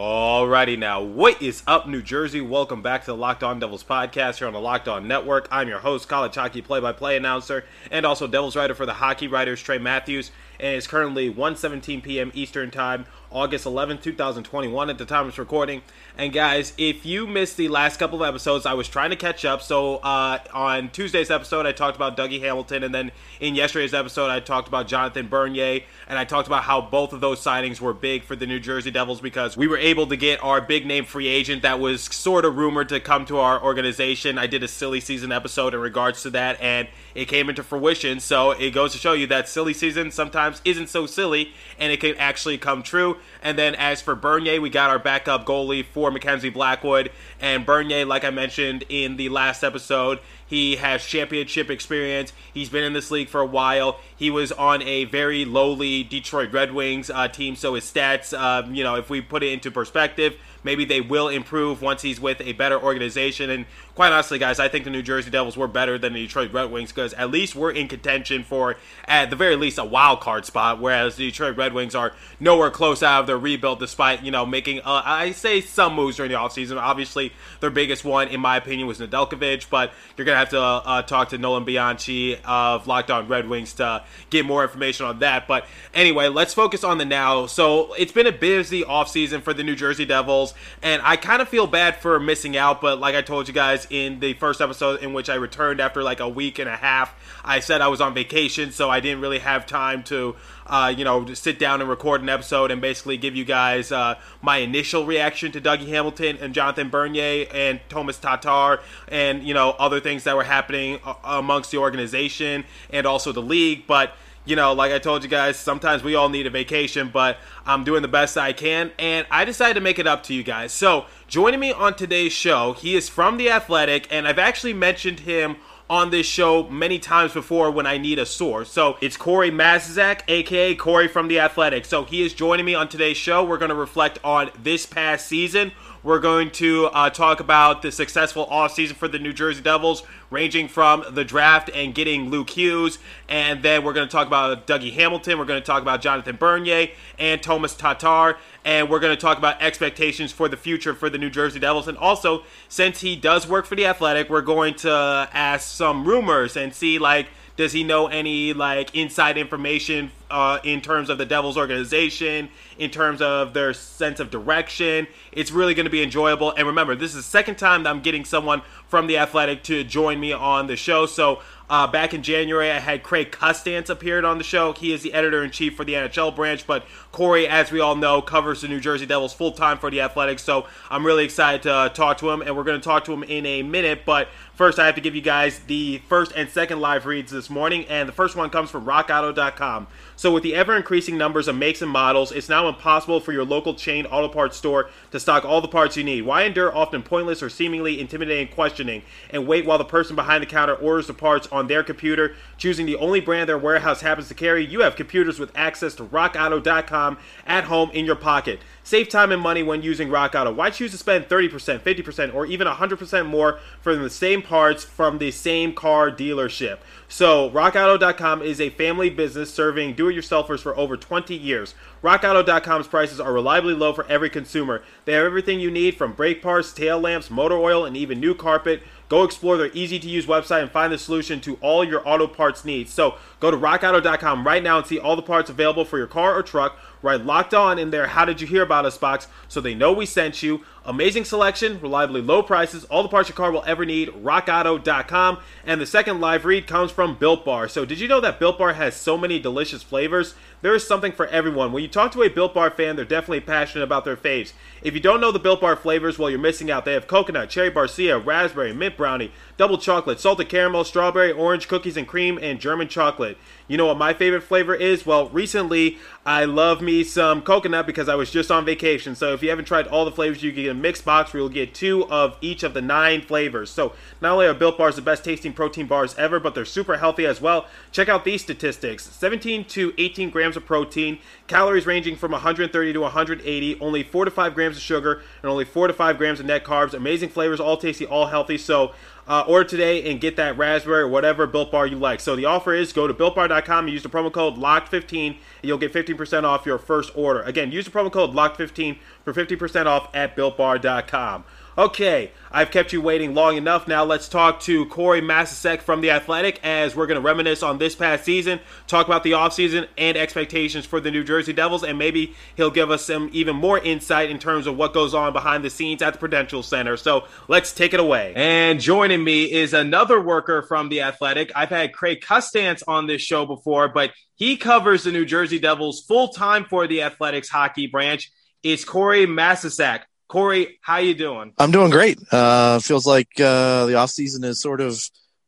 Alrighty now, what is up, New Jersey? Welcome back to the Locked On Devils podcast here on the Locked On Network. I'm your host, college hockey play-by-play announcer, and also Devils writer for the Hockey Writers, Trey Matthews. And it's currently 1:17 p.m. Eastern Time, August 11, 2021, at the time of recording. And guys, if you missed the last couple of episodes, I was trying to catch up. So uh, on Tuesday's episode, I talked about Dougie Hamilton, and then in yesterday's episode, I talked about Jonathan Bernier, and I talked about how both of those signings were big for the New Jersey Devils because we were able to get our big name free agent that was sort of rumored to come to our organization. I did a silly season episode in regards to that, and it came into fruition. So it goes to show you that silly season sometimes isn't so silly, and it can actually come true. And then as for Bernier, we got our backup goalie for Mackenzie Blackwood, and Bernier, like I mentioned in the last episode, he has championship experience. He's been in this league for a while. He was on a very lowly Detroit Red Wings uh, team, so his stats, uh, you know, if we put it into perspective, maybe they will improve once he's with a better organization. And quite honestly, guys, I think the New Jersey Devils were better than the Detroit Red Wings because at least we're in contention for, at the very least, a wild card spot, whereas the Detroit Red Wings are nowhere close out of their rebuild despite, you know, making, uh, I say, some moves during the offseason. Obviously, their biggest one, in my opinion, was Nedeljkovic, but you're going to have to uh, talk to Nolan Bianchi of Locked On Red Wings to get more information on that. But anyway, let's focus on the now. So it's been a busy offseason for the New Jersey Devils, and I kind of feel bad for missing out, but like I told you guys in the first episode in which I returned after like a week and a half, I said I was on vacation, so I didn't really have time to uh, you know, sit down and record an episode and basically give you guys uh, my initial reaction to Dougie Hamilton and Jonathan Bernier and Thomas Tatar and, you know, other things that were happening amongst the organization and also the league. But, you know, like I told you guys, sometimes we all need a vacation, but I'm doing the best I can. And I decided to make it up to you guys. So, joining me on today's show, he is from The Athletic, and I've actually mentioned him on this show many times before when I need a source. So it's Corey Masisak, aka Corey from The Athletic. So he is joining me on today's show. We're going to reflect on this past season. We're going to uh, talk about the successful offseason for the New Jersey Devils, ranging from the draft and getting Luke Hughes. And then we're going to talk about Dougie Hamilton. We're going to talk about Jonathan Bernier and Thomas Tatar. And we're going to talk about expectations for the future for the New Jersey Devils. And also, since he does work for The Athletic, we're going to ask some rumors and see, like, does he know any like inside information uh, in terms of the Devils organization, in terms of their sense of direction? It's really going to be enjoyable. And remember, this is the second time that I'm getting someone from the Athletic to join me on the show. So uh, back in January, I had Craig Custance appeared on the show. He is the editor in chief for the NHL branch, but Corey, as we all know, covers the New Jersey Devils full time for the Athletic. So I'm really excited to uh, talk to him, and we're going to talk to him in a minute. But first, I have to give you guys the first and second live reads this morning, and the first one comes from RockAuto.com. So, with the ever increasing numbers of makes and models, it's now impossible for your local chain auto parts store to stock all the parts you need. Why endure often pointless or seemingly intimidating questioning and wait while the person behind the counter orders the parts on their computer, choosing the only brand their warehouse happens to carry? You have computers with access to RockAuto.com at home in your pocket. Save time and money when using Rock Auto. Why choose to spend 30%, 50%, or even 100% more for the same parts from the same car dealership? So, RockAuto.com is a family business serving do it yourselfers for over 20 years. RockAuto.com's prices are reliably low for every consumer. They have everything you need from brake parts, tail lamps, motor oil, and even new carpet. Go explore their easy to use website and find the solution to all your auto parts needs. So, go to rockauto.com right now and see all the parts available for your car or truck. Write locked on in their How Did You Hear About Us box so they know we sent you. Amazing selection, reliably low prices, all the parts your car will ever need. RockAuto.com. And the second live read comes from Built Bar. So, did you know that Built Bar has so many delicious flavors? There is something for everyone. When you talk to a Built Bar fan, they're definitely passionate about their faves. If you don't know the Built Bar flavors, well, you're missing out. They have coconut, cherry barcia, raspberry, mint brownie, double chocolate, salted caramel, strawberry, orange, cookies and cream, and German chocolate but you know what my favorite flavor is? Well, recently I love me some coconut because I was just on vacation. So if you haven't tried all the flavors you can get a mixed box where you'll get two of each of the nine flavors. So not only are Built Bars the best tasting protein bars ever, but they're super healthy as well. Check out these statistics 17 to 18 grams of protein, calories ranging from 130 to 180, only 4 to 5 grams of sugar, and only 4 to 5 grams of net carbs. Amazing flavors, all tasty, all healthy. So uh, order today and get that raspberry or whatever Built Bar you like. So the offer is go to BuiltBar.com and use the promo code LOCKED15 and you'll get 15% off your first order. Again, use the promo code LOCKED15 for 50% off at BuiltBar.com. Okay, I've kept you waiting long enough. Now let's talk to Corey Masisek from The Athletic as we're going to reminisce on this past season, talk about the offseason and expectations for the New Jersey Devils, and maybe he'll give us some even more insight in terms of what goes on behind the scenes at the Prudential Center. So let's take it away. And joining me is another worker from The Athletic. I've had Craig Custance on this show before, but he covers the New Jersey Devils full time for The Athletic's hockey branch. It's Corey Masisek. Corey, how you doing? I'm doing great. Uh, feels like uh, the off season is sort of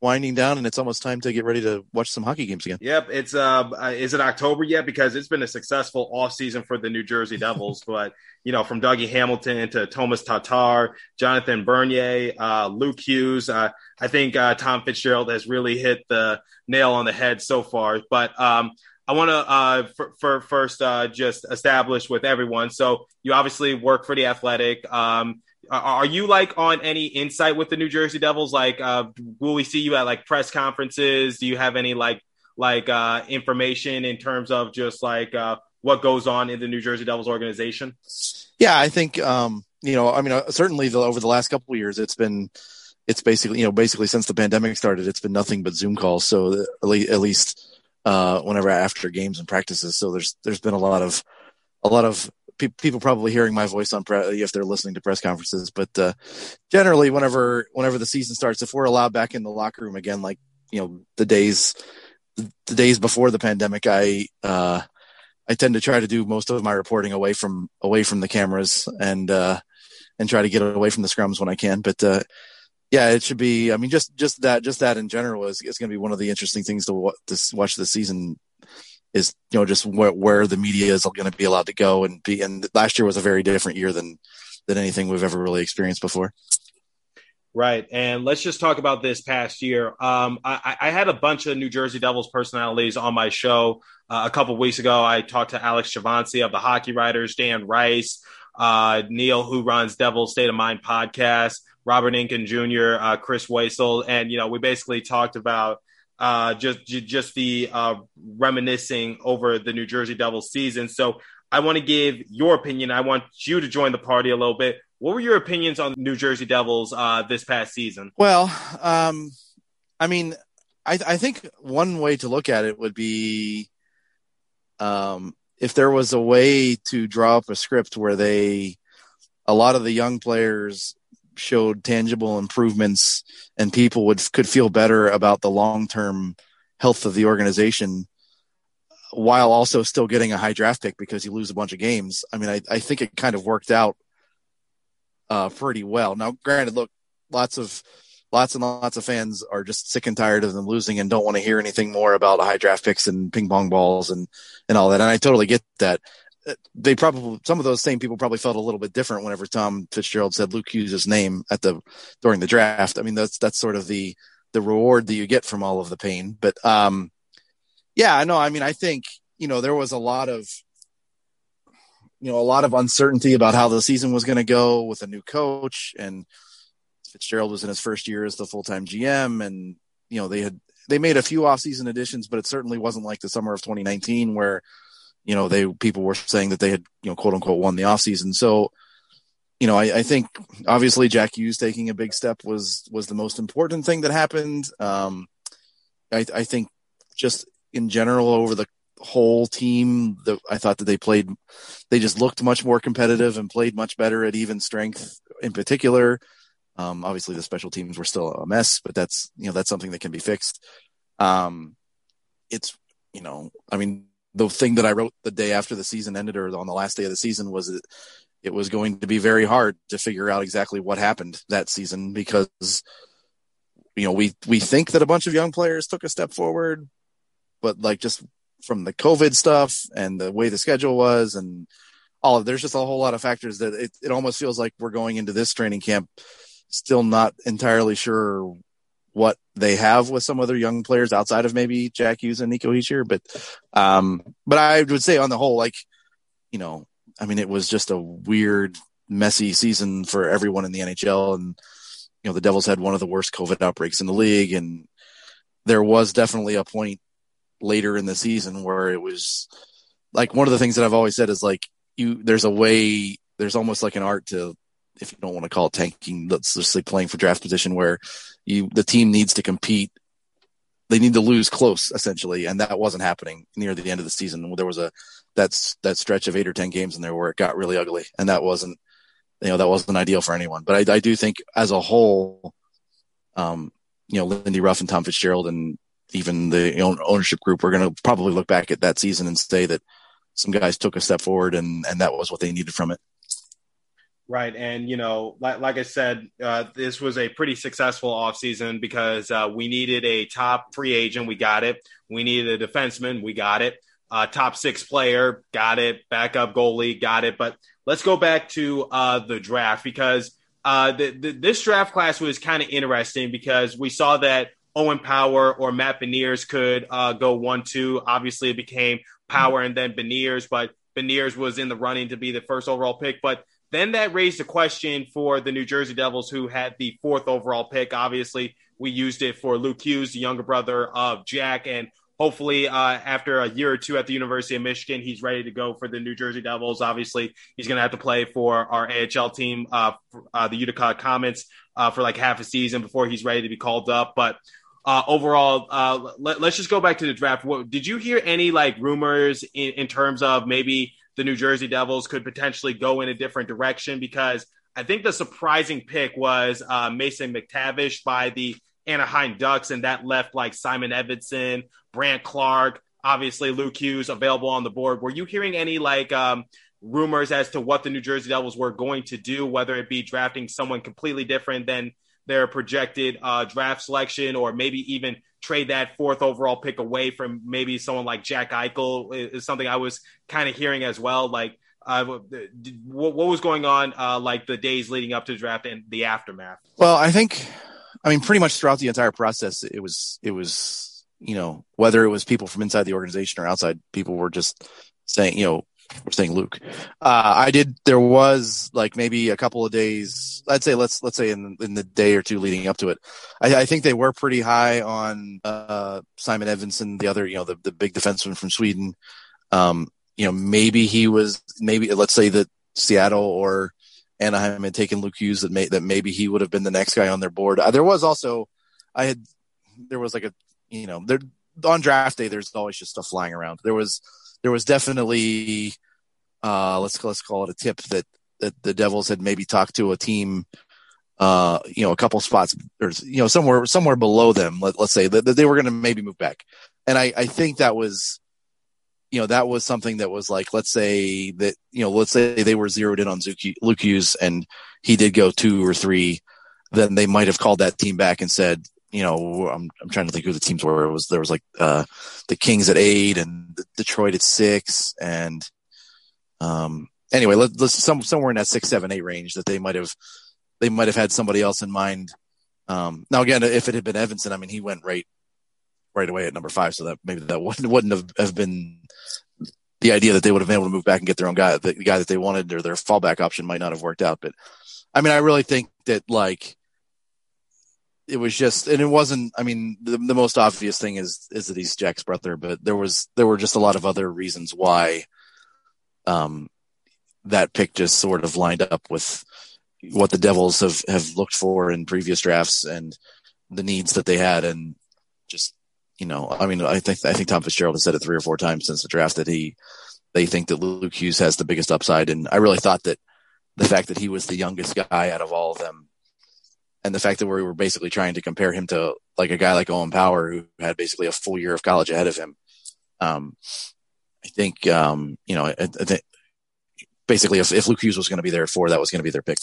winding down, and it's almost time to get ready to watch some hockey games again. Yep, it's uh, is it October yet? Because it's been a successful off season for the New Jersey Devils, but you know, from Dougie Hamilton to Thomas Tatar, Jonathan Bernier, uh, Luke Hughes. Uh, I think uh, Tom Fitzgerald has really hit the nail on the head so far. But um, I want to uh, for, for, first uh, just establish with everyone. So you obviously work for the Athletic. Um, are you like on any insight with the New Jersey Devils? Like, uh, will we see you at like press conferences? Do you have any like like uh, information in terms of just like uh, what goes on in the New Jersey Devils organization? Yeah, I think um, you know. I mean, uh, certainly the, over the last couple years, it's been it's basically you know basically since the pandemic started, it's been nothing but Zoom calls. So at least uh, whenever after games and practices. So there's there's been a lot of a lot of pe- people probably hearing my voice on pre- if they're listening to press conferences. But uh, generally, whenever whenever the season starts, if we're allowed back in the locker room again, like you know the days the days before the pandemic, I uh, I tend to try to do most of my reporting away from away from the cameras and uh, and try to get away from the scrums when I can. But uh, yeah, it should be. I mean, just just that just that in general is is going to be one of the interesting things to, to watch this season. Is you know just where, where the media is going to be allowed to go and be. And last year was a very different year than than anything we've ever really experienced before. Right, and let's just talk about this past year. Um, I, I, had a bunch of New Jersey Devils personalities on my show uh, a couple weeks ago. I talked to Alex Chavancy of the Hockey Writers, Dan Rice, uh, Neil, who runs Devil State of Mind podcast. Robert Inkin Jr., uh, Chris Weisel, and you know we basically talked about uh, just just the uh, reminiscing over the New Jersey Devils season. So I want to give your opinion. I want you to join the party a little bit. What were your opinions on New Jersey Devils uh, this past season? Well, um, I mean, I, I think one way to look at it would be um, if there was a way to draw up a script where they a lot of the young players showed tangible improvements and people would could feel better about the long-term health of the organization while also still getting a high draft pick because you lose a bunch of games. I mean, I, I think it kind of worked out uh, pretty well. Now, granted, look, lots of lots and lots of fans are just sick and tired of them losing and don't want to hear anything more about high draft picks and ping pong balls and and all that. And I totally get that they probably some of those same people probably felt a little bit different whenever Tom Fitzgerald said Luke Hughes' name at the during the draft. I mean, that's that's sort of the the reward that you get from all of the pain. But um, yeah, I know. I mean, I think you know there was a lot of you know a lot of uncertainty about how the season was going to go with a new coach, and Fitzgerald was in his first year as the full time GM, and you know they had they made a few off season additions, but it certainly wasn't like the summer of 2019 where you know, they people were saying that they had, you know, quote unquote won the offseason. So, you know, I, I, think obviously Jack Hughes taking a big step was was the most important thing that happened. Um, I, I think just in general over the whole team, the, I thought that they played, they just looked much more competitive and played much better at even strength in particular. Um, obviously the special teams were still a mess, but that's, you know, that's something that can be fixed. Um, it's, you know, I mean, the thing that I wrote the day after the season ended or on the last day of the season was that it was going to be very hard to figure out exactly what happened that season because you know we we think that a bunch of young players took a step forward but like just from the covid stuff and the way the schedule was and all of there's just a whole lot of factors that it, it almost feels like we're going into this training camp still not entirely sure what they have with some other young players outside of maybe Jack Hughes and Nico Hischier. But um but I would say on the whole, like, you know, I mean it was just a weird, messy season for everyone in the NHL and you know, the Devils had one of the worst COVID outbreaks in the league and there was definitely a point later in the season where it was like one of the things that I've always said is like you there's a way there's almost like an art to if you don't want to call it tanking let's just say playing for draft position where you the team needs to compete. They need to lose close essentially and that wasn't happening near the end of the season. There was a that's that stretch of eight or ten games in there where it got really ugly and that wasn't you know that wasn't ideal for anyone. But i, I do think as a whole um you know lindy ruff and tom fitzgerald and even the ownership group we're going to probably look back at that season and say that some guys took a step forward and and that was what they needed from it Right. And, you know, like, like I said, uh, this was a pretty successful offseason because uh, we needed a top free agent. We got it. We needed a defenseman. We got it. Uh, top six player. Got it. Backup goalie. Got it. But let's go back to uh, the draft because uh, the, the, this draft class was kind of interesting because we saw that Owen Power or Matt Beniers could uh, go one, two. Obviously, it became Power and then Beniers, but Beniers was in the running to be the first overall pick. But then that raised a question for the New Jersey Devils, who had the fourth overall pick. Obviously, we used it for Luke Hughes, the younger brother of Jack, and hopefully, uh, after a year or two at the University of Michigan, he's ready to go for the New Jersey Devils. Obviously, he's going to have to play for our AHL team, uh, uh, the Utica Comets, uh, for like half a season before he's ready to be called up. But uh, overall, uh, let, us just go back to the draft. What, did you hear any like rumors in, in terms of maybe the New Jersey Devils could potentially go in a different direction because I think the surprising pick was uh, Mason McTavish by the Anaheim Ducks, and that left like Simon Edvinsson, Brandt Clarke, obviously Luke Hughes available on the board. Were you hearing any like um, rumors as to what the New Jersey Devils were going to do, whether it be drafting someone completely different than their projected uh, draft selection, or maybe even trade that fourth overall pick away from maybe someone like Jack Eichel is something I was kind of hearing as well. Like, uh, what, what, was going on uh, like the days leading up to the draft and the aftermath? Well, I think, I mean, pretty much throughout the entire process, it was, it was, you know, whether it was people from inside the organization or outside, people were just saying, you know, we're saying Luke. Uh, I did. There was like maybe a couple of days. I'd say let's let's say in in the day or two leading up to it. I, I think they were pretty high on uh, Simon Edvinsson, the other you know the the big defenseman from Sweden. Um, you know maybe he was maybe let's say that Seattle or Anaheim had taken Luke Hughes that may that maybe he would have been the next guy on their board. Uh, there was also I had there was like a you know there on draft day there's always just stuff flying around. There was there was definitely uh, let's let's call it a tip that that the Devils had maybe talked to a team, uh, you know, a couple spots or you know somewhere somewhere below them. Let, us say that, that, they were going to maybe move back, and I I think that was. You know, that was something that was like, let's say that, you know, let's say they were zeroed in on Luke Hughes and he did go two or three, then they might have called that team back and said, you know, I'm, I'm trying to think who the teams were. It was, there was like, uh, the Kings at eight and Detroit at six. And, um, anyway, let, us some, somewhere in that six, seven, eight range that they might have, they might have had somebody else in mind. Um, now again, if it had been Edvinsson, I mean, he went right, right away at number five. So that maybe that wouldn't, wouldn't have, have been the idea that they would have been able to move back and get their own guy, the guy that they wanted or their fallback option might not have worked out. But I mean, I really think that like, it was just, and it wasn't. I mean, the, the most obvious thing is is that he's Jack's brother, but there was there were just a lot of other reasons why, um, that pick just sort of lined up with what the Devils have have looked for in previous drafts and the needs that they had, and just you know, I mean, I think I think Tom Fitzgerald has said it three or four times since the draft that he they think that Luke Hughes has the biggest upside, and I really thought that the fact that he was the youngest guy out of all of them and the fact that we were basically trying to compare him to like a guy like Owen Power who had basically a full year of college ahead of him. Um, I think, um, you know, I, I think basically if, if Luke Hughes was going to be there at four, that was going to be their pick.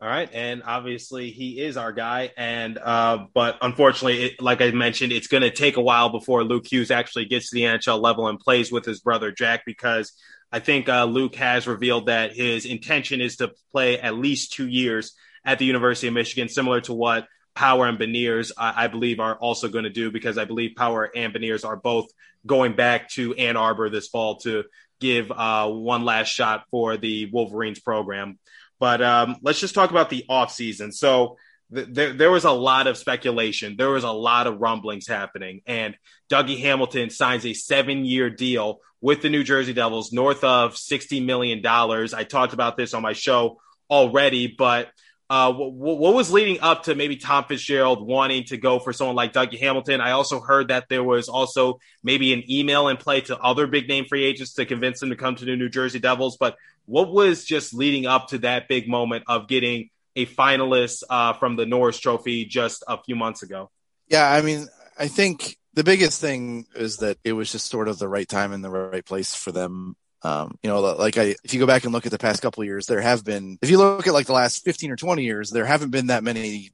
All right, and obviously he is our guy, and uh, but unfortunately, it, like I mentioned, it's going to take a while before Luke Hughes actually gets to the NHL level and plays with his brother Jack because I think uh, Luke has revealed that his intention is to play at least two years at the University of Michigan, similar to what Power and Beniers, I, I believe, are also going to do because I believe Power and Beniers are both going back to Ann Arbor this fall to give uh, one last shot for the Wolverines program. But um, let's just talk about the offseason. So th- there, there was a lot of speculation. There was a lot of rumblings happening. And Dougie Hamilton signs a seven year deal with the New Jersey Devils north of $60 million. I talked about this on my show already, but uh, what, what, was leading up to maybe Tom Fitzgerald wanting to go for someone like Dougie Hamilton? I also heard that there was also maybe an email in play to other big name free agents to convince them to come to the New Jersey Devils. But what was just leading up to that big moment of getting a finalist uh, from the Norris Trophy just a few months ago? Yeah, I mean, I think the biggest thing is that it was just sort of the right time and the right place for them um, you know, like I, if you go back and look at the past couple years, there have been, if you look at like the last 15 or 20 years, there haven't been that many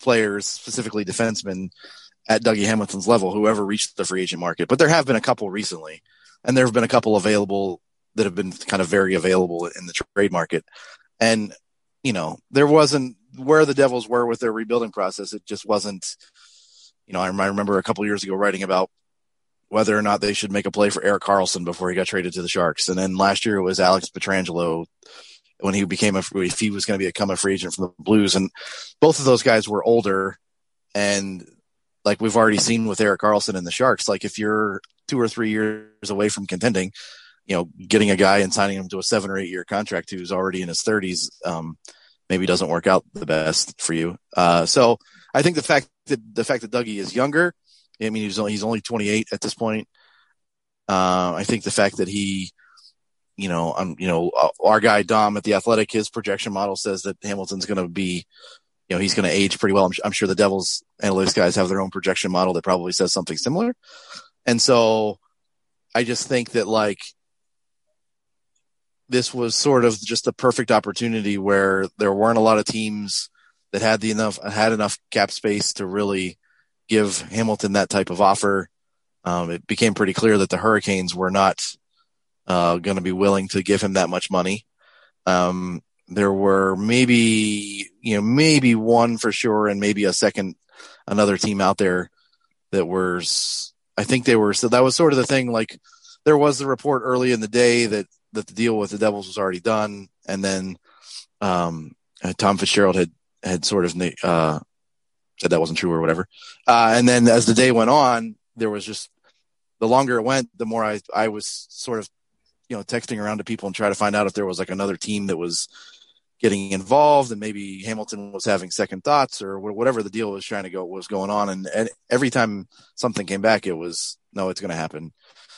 players, specifically defensemen at Dougie Hamilton's level, who ever reached the free agent market. But there have been a couple recently, and there have been a couple available that have been kind of very available in the trade market. And, you know, there wasn't where the Devils were with their rebuilding process. It just wasn't, you know, I remember a couple years ago writing about whether or not they should make a play for Erik Karlsson before he got traded to the Sharks. And then last year it was Alex Pietrangelo when he became a if he was going to become a free agent from the Blues. And both of those guys were older, and like we've already seen with Erik Karlsson and the Sharks, like if you're two or three years away from contending, you know, getting a guy and signing him to a seven or eight year contract who's already in his thirties, um, maybe doesn't work out the best for you. Uh, so I think the fact that the fact that Dougie is younger I mean, he's only, he's only 28 at this point. Uh, I think the fact that he, you know, um, you know, uh, our guy Dom at the Athletic, his projection model says that Hamilton's going to be, you know, he's going to age pretty well. I'm, I'm, sure the Devils analytics guys have their own projection model that probably says something similar. And so, I just think that like this was sort of just a perfect opportunity where there weren't a lot of teams that had the enough had enough cap space to really give Hamilton that type of offer. Um, it became pretty clear that the Hurricanes were not uh, going to be willing to give him that much money. Um, there were maybe, you know, maybe one for sure, and maybe a second, another team out there that was, I think they were, so that was sort of the thing. Like there was the report early in the day that, that the deal with the Devils was already done. And then, um, Tom Fitzgerald had, had sort of, uh, said that wasn't true or whatever. Uh, and then as the day went on, there was just the longer it went, the more I I was sort of you know texting around to people and try to find out if there was like another team that was getting involved and maybe Hamilton was having second thoughts or whatever the deal was trying to go was going on. And, and every time something came back, it was no, it's going to happen.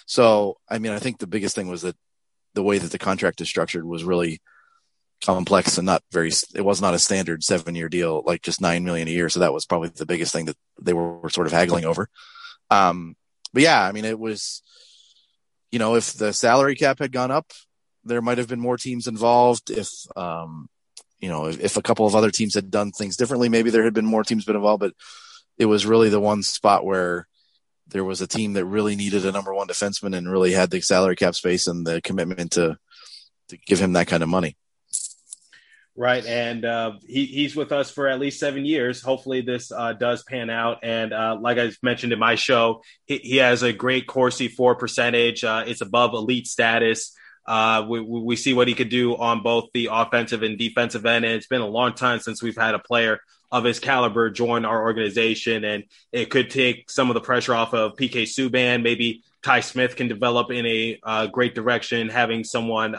So I mean, I think the biggest thing was that the way that the contract is structured was really complex and not very it was not a standard seven year deal like just nine million a year. So that was probably the biggest thing that they were, were sort of haggling over. Um but yeah i mean it was you know if the salary cap had gone up there might have been more teams involved. If um you know if, if a couple of other teams had done things differently maybe there had been more teams been involved but it was really the one spot where there was a team that really needed a number one defenseman and really had the salary cap space and the commitment to to give him that kind of money Right, and uh, he, he's with us for at least seven years. Hopefully, this uh, does pan out. And uh, like I mentioned in my show, he, he has a great Corsi for percentage. Uh, it's above elite status. Uh, we, we see what he could do on both the offensive and defensive end. And it's been a long time since we've had a player of his caliber join our organization, and it could take some of the pressure off of PK Subban. Maybe Ty Smith can develop in a uh, great direction, having someone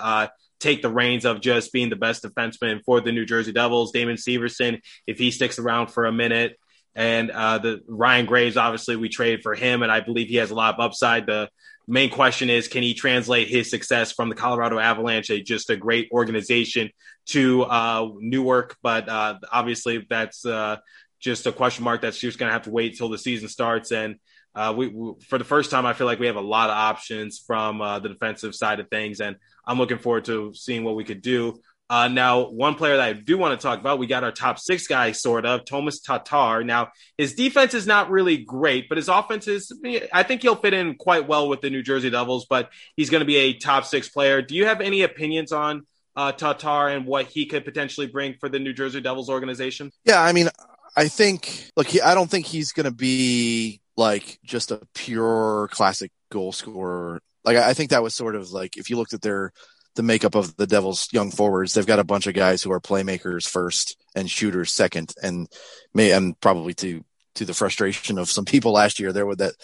take the reins of just being the best defenseman for the New Jersey Devils. Damon Severson, if he sticks around for a minute, and uh, the Ryan Graves, obviously we traded for him, and I believe he has a lot of upside. The main question is, can he translate his success from the Colorado Avalanche, a, just a great organization, to uh, Newark? But uh, obviously, that's uh, just a question mark. That's just going to have to wait till the season starts and. Uh, we, we, for the first time, I feel like we have a lot of options from uh, the defensive side of things, and I'm looking forward to seeing what we could do Uh, now, one player that I do want to talk about, we got our top six guy, sort of, Thomas Tatar. Now, his defense is not really great, but his offense is, I think he'll fit in quite well with the New Jersey Devils, but he's going to be a top six player. Do you have any opinions on uh, Tatar and what he could potentially bring for the New Jersey Devils organization? Yeah, I mean, I think, look, I don't think he's going to be like just a pure classic goal scorer. Like, I think that was sort of like, if you looked at their, the makeup of the Devils' young forwards. They've got a bunch of guys who are playmakers first and shooters second, and may and probably to to the frustration of some people last year. There with that,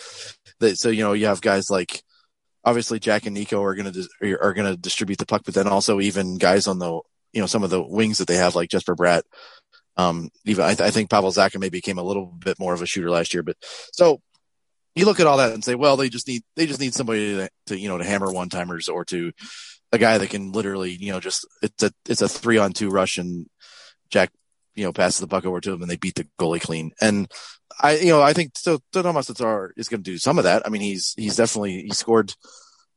that so you know you have guys like obviously Jack and Nico are going to are going to distribute the puck, but then also even guys on the you know some of the wings that they have like Jesper Bratt. Um, even I, th- I think Pavel Zacha maybe became a little bit more of a shooter last year, but so you look at all that and say, well, they just need they just need somebody to, to you know to hammer one timers or to a guy that can literally, you know, just it's a it's a three on two rush and Jack, you know, passes the puck over to him and they beat the goalie clean. And I, you know, I think so. Tomas Tatar is going to do some of that. I mean, he's he's definitely he scored.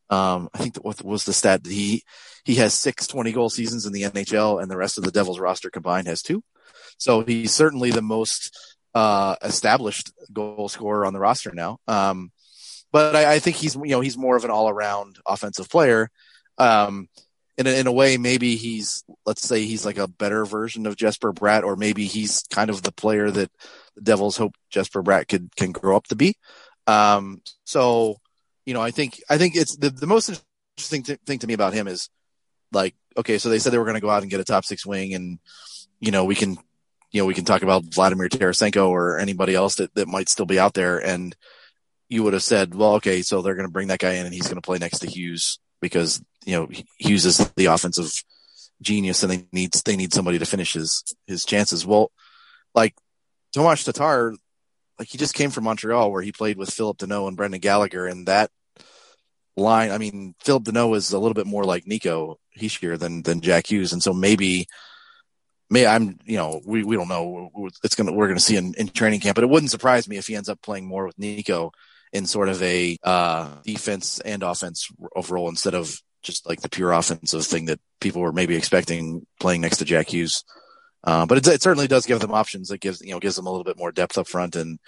Um, I think what was the stat he he has six 20 goal seasons in the NHL, and the rest of the Devils roster combined has two. So he's certainly the most uh, established goal scorer on the roster now. Um, but I, I think he's you know he's more of an all around offensive player um, in a, in a way, maybe he's, let's say he's like a better version of Jesper Bratt, or maybe he's kind of the player that the Devils hope Jesper Bratt could, can grow up to be. Um, so, you know, I think, I think it's the, the most interesting th- thing to me about him is like, okay, so they said they were going to go out and get a top six wing and, you know, we can, you know, we can talk about Vladimir Tarasenko or anybody else that, that might still be out there. And you would have said, well, okay, so they're going to bring that guy in and he's going to play next to Hughes because you know Hughes is the offensive genius, and they need they need somebody to finish his his chances. Well, like Tomas Tatar, like he just came from Montreal where he played with Phillip Danault and Brendan Gallagher, and that line. I mean, Phillip Danault is a little bit more like Nico Hischier than than Jack Hughes, and so maybe. May I'm, you know, we, we don't know. It's gonna we're gonna see in, in training camp, but it wouldn't surprise me if he ends up playing more with Nico in sort of a uh, defense and offense role instead of just like the pure offensive thing that people were maybe expecting playing next to Jack Hughes. Uh, but it, it, certainly does give them options. It gives you know gives them a little bit more depth up front, and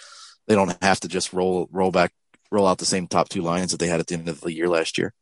they don't have to just roll roll back roll out the same top two lines that they had at the end of the year last year.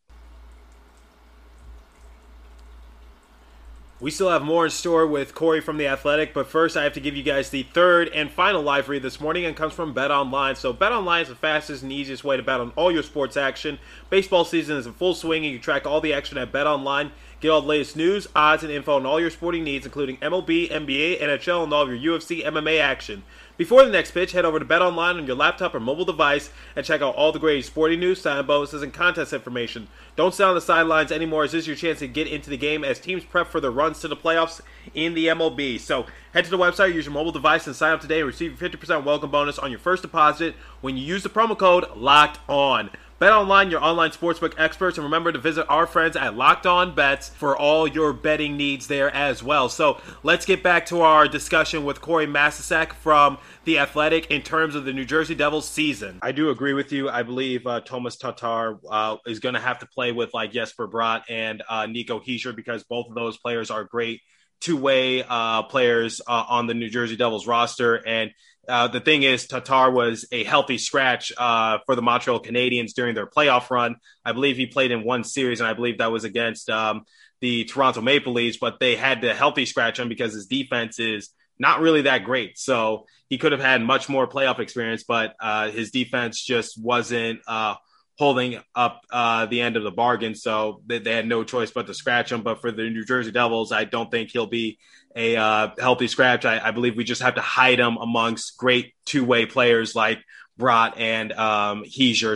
We still have more in store with Corey from The Athletic, but first I have to give you guys the third and final live read this morning and comes from Bet Online. So Bet Online is the fastest and easiest way to bet on all your sports action. Baseball season is in full swing and you track all the action at Bet Online. Get all the latest news, odds, and info on all your sporting needs, including MLB, NBA, NHL, and all of your UFC MMA action. Before the next pitch, head over to BetOnline on your laptop or mobile device and check out all the great sporting news, sign bonuses, and contest information. Don't sit on the sidelines anymore, as this is your chance to get into the game as teams prep for their runs to the playoffs in the MLB. So head to the website, use your mobile device, and sign up today. And receive your 50% welcome bonus on your first deposit when you use the promo code LOCKED ON. Bet online, your online sportsbook experts, and remember to visit our friends at Locked On Bets for all your betting needs there as well. So let's get back to our discussion with Corey Masisak from The Athletic in terms of the New Jersey Devils season. I do agree with you. I believe uh, Tomas Tatar uh, is going to have to play with like Jesper Bratt and uh, Nico Hischier because both of those players are great two-way uh, players uh, on the New Jersey Devils roster, and uh, the thing is, Tatar was a healthy scratch uh, for the Montreal Canadiens during their playoff run. I believe he played in one series, and I believe that was against um, the Toronto Maple Leafs. But they had to healthy scratch him because his defense is not really that great. So he could have had much more playoff experience, but uh, his defense just wasn't uh, holding up uh, the end of the bargain. So they, they, had no choice but to scratch him. But for the New Jersey Devils, I don't think he'll be a uh, healthy scratch. I, I, believe we just have to hide him amongst great two way players like Bratt and um.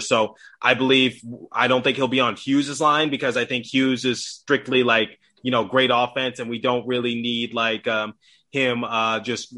So I believe I don't think he'll be on Hughes's line because I think Hughes is strictly like you know great offense, and we don't really need like um, him uh, just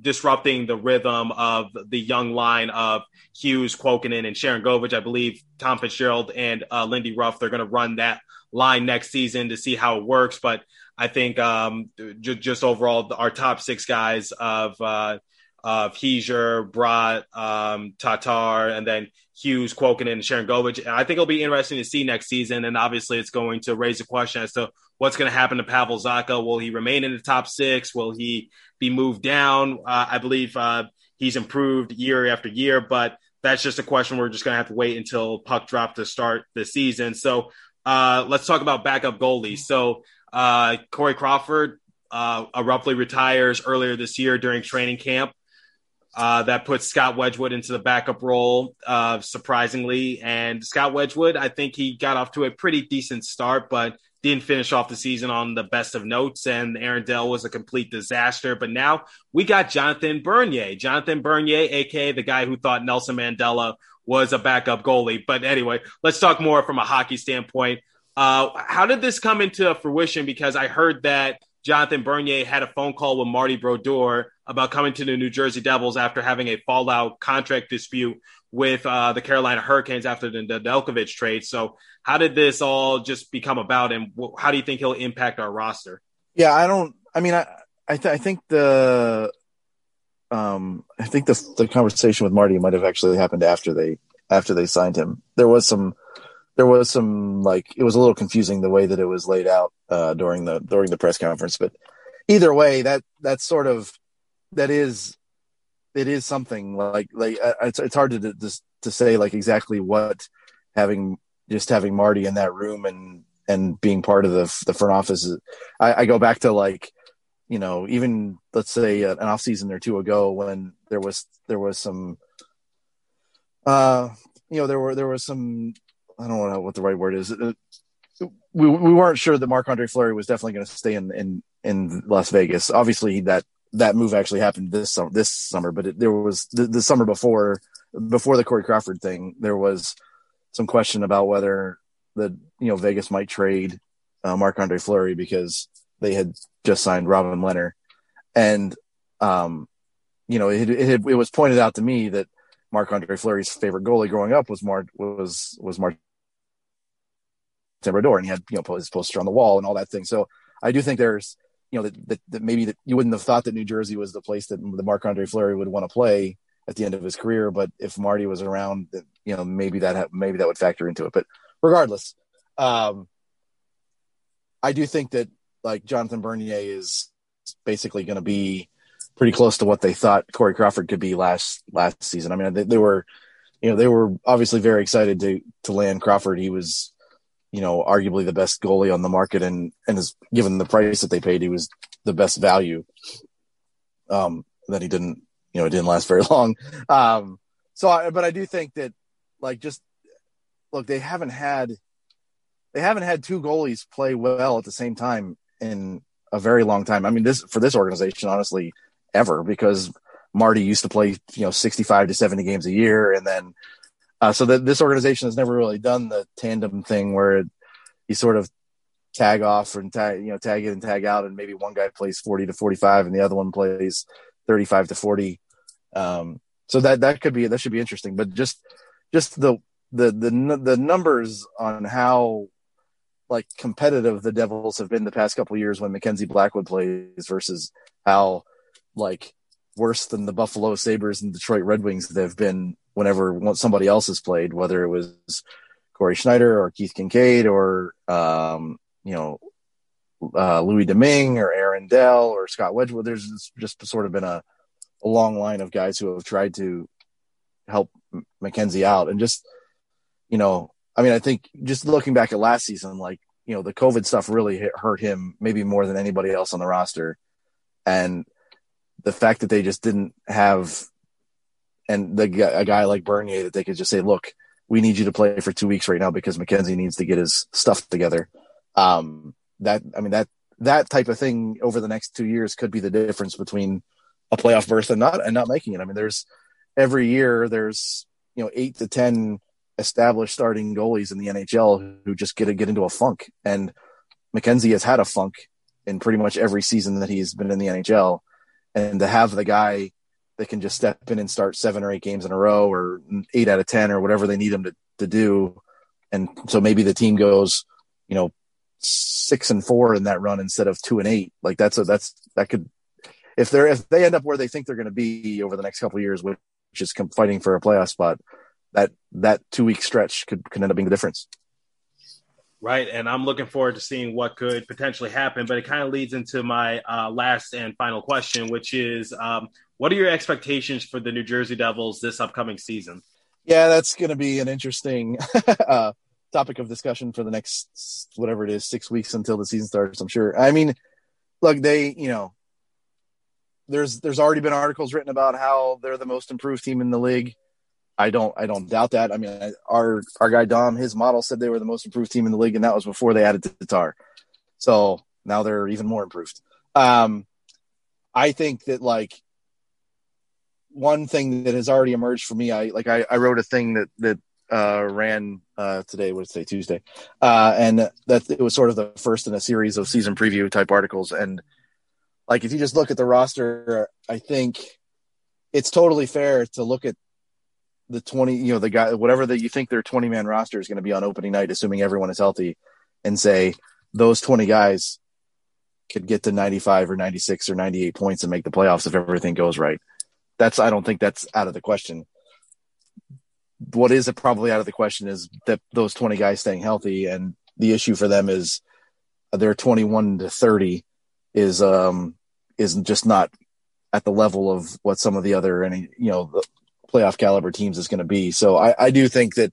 disrupting the rhythm of the young line of Hughes, Kuokkanen, and Sharangovich. I believe Tom Fitzgerald and uh, Lindy Ruff, they're going to run that line next season to see how it works. But I think um, j- just overall, our top six guys of uh, of Hischier, Bratt, um, Tatar, and then Hughes, Kuokkanen, and Sharangovich. I think it'll be interesting to see next season. And obviously, it's going to raise a question as to what's going to happen to Pavel Zacha. Will he remain in the top six? Will he be moved down? Uh, I believe uh, he's improved year after year, but that's just a question we're just going to have to wait until puck drop to start the season. So uh, let's talk about backup goalies. So uh, Corey Crawford uh, abruptly retires earlier this year during training camp. Uh, that puts Scott Wedgewood into the backup role, uh, surprisingly. And Scott Wedgewood, I think he got off to a pretty decent start, but didn't finish off the season on the best of notes. And Aaron Dell was a complete disaster. But now we got Jonathan Bernier. Jonathan Bernier, aka the guy who thought Nelson Mandela was a backup goalie. But anyway, let's talk more from a hockey standpoint. Uh, how did this come into fruition? Because I heard that Jonathan Bernier had a phone call with Marty Brodeur about coming to the New Jersey Devils after having a fallout contract dispute with uh, the Carolina Hurricanes after the Nedeljkovic trade. So, how did this all just become about, and how do you think he'll impact our roster? Yeah, I don't. I mean, I I, th- I think the um I think the the conversation with Marty might have actually happened after they after they signed him. There was some there was some like it was a little confusing the way that it was laid out uh, during the during the press conference. But either way, that that's sort of that is it is something like like uh, it's it's hard to to, to say like exactly what having just having Marty in that room and and being part of the the front office. I, I go back to like you know even let's say an off season or two ago when there was there was some uh you know there were there was some I don't know what the right word is. Uh, we we weren't sure that Marc Andre Fleury was definitely going to stay in in in Las Vegas. Obviously, that that move actually happened this summer. This summer, but it, there was the, the summer before before the Corey Crawford thing. There was some question about whether the you know Vegas might trade uh, Marc Andre Fleury because they had just signed Robin Lehner, and um, you know it, it, it was pointed out to me that Marc Andre Fleury's favorite goalie growing up was Mark was was Mark Brodeur, and he had you know his poster on the wall and all that thing. So I do think there's you know that, that, that maybe that you wouldn't have thought that New Jersey was the place that the Marc Andre Fleury would want to play at the end of his career. But if Marty was around, you know maybe that maybe that would factor into it. But regardless, um, I do think that like Jonathan Bernier is basically going to be pretty close to what they thought Corey Crawford could be last last season. I mean, they, they were, you know, they were obviously very excited to to land Crawford. He was you know, arguably the best goalie on the market, and and is given the price that they paid, he was the best value. Um, that he didn't, you know, it didn't last very long. Um, so, I, but I do think that, like, just look, they haven't had, they haven't had two goalies play well at the same time in a very long time. I mean, this for this organization, honestly, ever because Marty used to play, you know, 65 to 70 games a year, and then uh, so that this organization has never really done the tandem thing where it, you sort of tag off and tag, you know, tag in and tag out, and maybe one guy plays 40 to 45 and the other one plays 35 to 40. Um, so that that could be that should be interesting. But just just the the the the numbers on how like competitive the Devils have been the past couple years when Mackenzie Blackwood plays versus how like worse than the Buffalo Sabres and Detroit Red Wings they've been whenever somebody else has played, whether it was Cory Schneider or Keith Kinkaid or, um, you know, uh, Louis Domingue or Aaron Dell or Scott Wedgewood. There's just sort of been a, a long line of guys who have tried to help Mackenzie out and just, you know, I mean, I think just looking back at last season, like, you know, the COVID stuff really hit, hurt him maybe more than anybody else on the roster. And the fact that they just didn't have and the a guy like Bernier that they could just say, look, we need you to play for two weeks right now because Mackenzie needs to get his stuff together. Um, that I mean that that type of thing over the next two years could be the difference between a playoff berth and not and not making it. I mean, there's every year there's you know eight to ten established starting goalies in the NHL who just get to get into a funk, and Mackenzie has had a funk in pretty much every season that he's been in the NHL, and to have the guy they can just step in and start seven or eight games in a row or eight out of 10 or whatever they need them to, to do. And so maybe the team goes, you know, six and four in that run instead of two and eight. Like that's a, that's, that could, if they're if they end up where they think they're going to be over the next couple years, which is fighting for a playoff spot, that that two week stretch could could end up being the difference. Right, and I'm looking forward to seeing what could potentially happen. But it kind of leads into my uh, last and final question, which is, um, what are your expectations for the New Jersey Devils this upcoming season? Yeah, that's going to be an interesting uh, topic of discussion for the next whatever it is, six weeks until the season starts. I'm sure. I mean, look, they, you know, there's there's already been articles written about how they're the most improved team in the league. I don't I don't doubt that. I mean, our our guy Dom, his model said they were the most improved team in the league, and that was before they added to Tatar. So now they're even more improved. Um, I think that like one thing that has already emerged for me, I like I, I wrote a thing that that uh, ran uh, today. What did say? Tuesday, uh, and that it was sort of the first in a series of season preview type articles. And like, if you just look at the roster, I think it's totally fair to look at the twenty. You know, the guy, whatever that you think their twenty man roster is going to be on opening night, assuming everyone is healthy, and say those twenty guys could get to ninety five or ninety six or ninety eight points and make the playoffs if everything goes right. That's I don't think that's out of the question what is probably out of the question is that those 20 guys staying healthy and the issue for them is their 21 to 30 is um is just not at the level of what some of the other any you know playoff caliber teams is going to be so i i do think that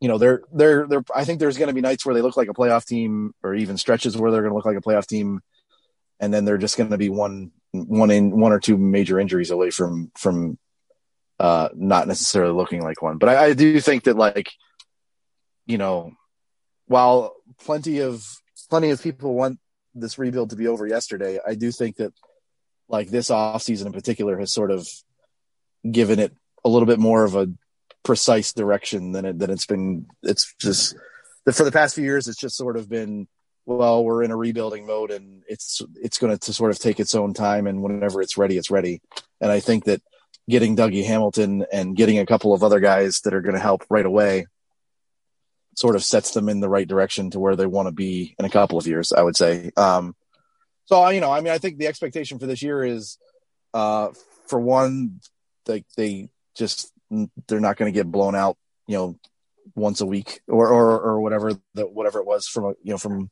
you know they're they're they're i think there's going to be nights where they look like a playoff team or even stretches where they're going to look like a playoff team and then they're just going to be one one in one or two major injuries away from from uh, not necessarily looking like one. But I, I do think that like, you know, while plenty of plenty of people want this rebuild to be over yesterday, I do think that like this off season in particular has sort of given it a little bit more of a precise direction than it than it's been. It's just for the past few years, it's just sort of been well, we're in a rebuilding mode and it's it's going to sort of take its own time and whenever it's ready, it's ready. And I think that getting Dougie Hamilton and getting a couple of other guys that are going to help right away sort of sets them in the right direction to where they want to be in a couple of years, I would say. Um, so, I you know, I mean, I think the expectation for this year is, uh, for one, like they just, they're not going to get blown out, you know, once a week or, or, or whatever that, whatever it was from, you know, from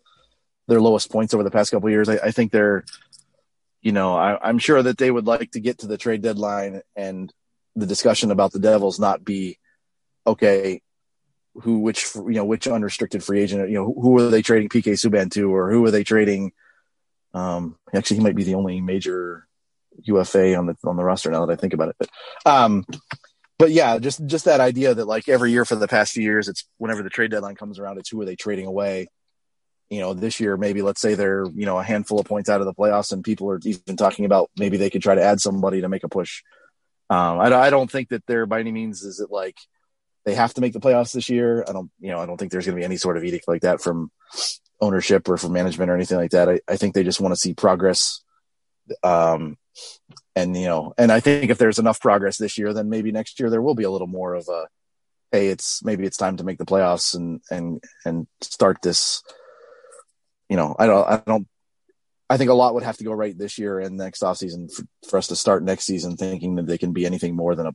their lowest points over the past couple years. I, I think they're, you know, I, am sure that they would like to get to the trade deadline and the discussion about the Devils not be okay. Who, which, you know, which unrestricted free agent, you know, who, are they trading PK Subban to, or who are they trading? Um, actually, he might be the only major UFA on the on the roster now that I think about it. But, um, but yeah, just just that idea that like every year for the past few years, it's whenever the trade deadline comes around, it's who are they trading away you know, this year, maybe let's say they're, you know, a handful of points out of the playoffs and people are even talking about maybe they could try to add somebody to make a push. Um, I, I don't think that they're by any means is it like they have to make the playoffs this year. I don't, you know, I don't think there's going to be any sort of edict like that from ownership or from management or anything like that. I, I think they just want to see progress. Um, and, you know, and I think if there's enough progress this year, then maybe next year there will be a little more of a, Hey, it's maybe it's time to make the playoffs and, and, and start this, you know, I don't, I don't, I think a lot would have to go right this year and next offseason for, for us to start next season thinking that they can be anything more than a,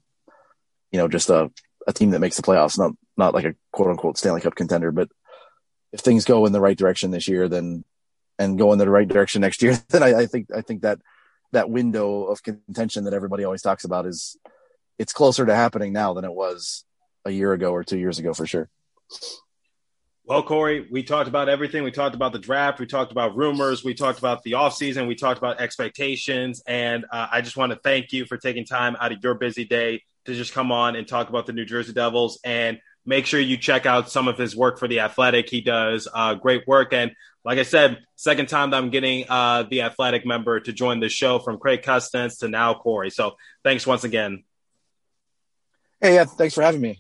you know, just a, a team that makes the playoffs, not, not like a quote unquote Stanley Cup contender. But if things go in the right direction this year, then, and go in the right direction next year, then I, I think, I think that that window of contention that everybody always talks about is, it's closer to happening now than it was a year ago or two years ago for sure. Well, Corey, we talked about everything. We talked about the draft. We talked about rumors. We talked about the offseason. We talked about expectations. And uh, I just want to thank you for taking time out of your busy day to just come on and talk about the New Jersey Devils. And make sure you check out some of his work for The Athletic. He does uh, great work. And like I said, second time that I'm getting uh, The Athletic member to join the show from Craig Custance to now Corey. So thanks once again. Hey, yeah, thanks for having me.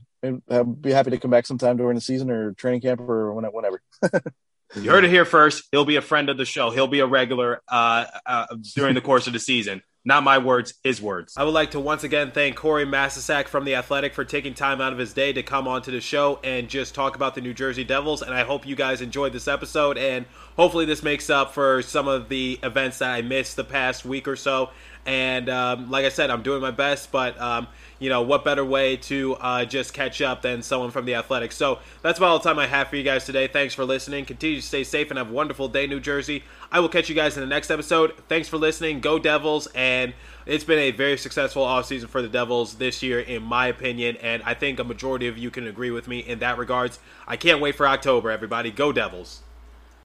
I'll be happy to come back sometime during the season or training camp or whenever. you heard it here first. He'll be a friend of the show. He'll be a regular uh, uh, during the course of the season. Not my words, his words. I would like to once again thank Corey Masisak from The Athletic for taking time out of his day to come onto the show and just talk about the New Jersey Devils. And I hope you guys enjoyed this episode. And hopefully, this makes up for some of the events that I missed the past week or so. And um, like I said, I'm doing my best, but um, you know, what better way to uh, just catch up than someone from the Athletics? So that's about all the time I have for you guys today. Thanks for listening. Continue to stay safe and have a wonderful day, New Jersey. I will catch you guys in the next episode. Thanks for listening. Go Devils. And it's been a very successful offseason for the Devils this year, in my opinion. And I think a majority of you can agree with me in that regards. I can't wait for October, everybody. Go Devils.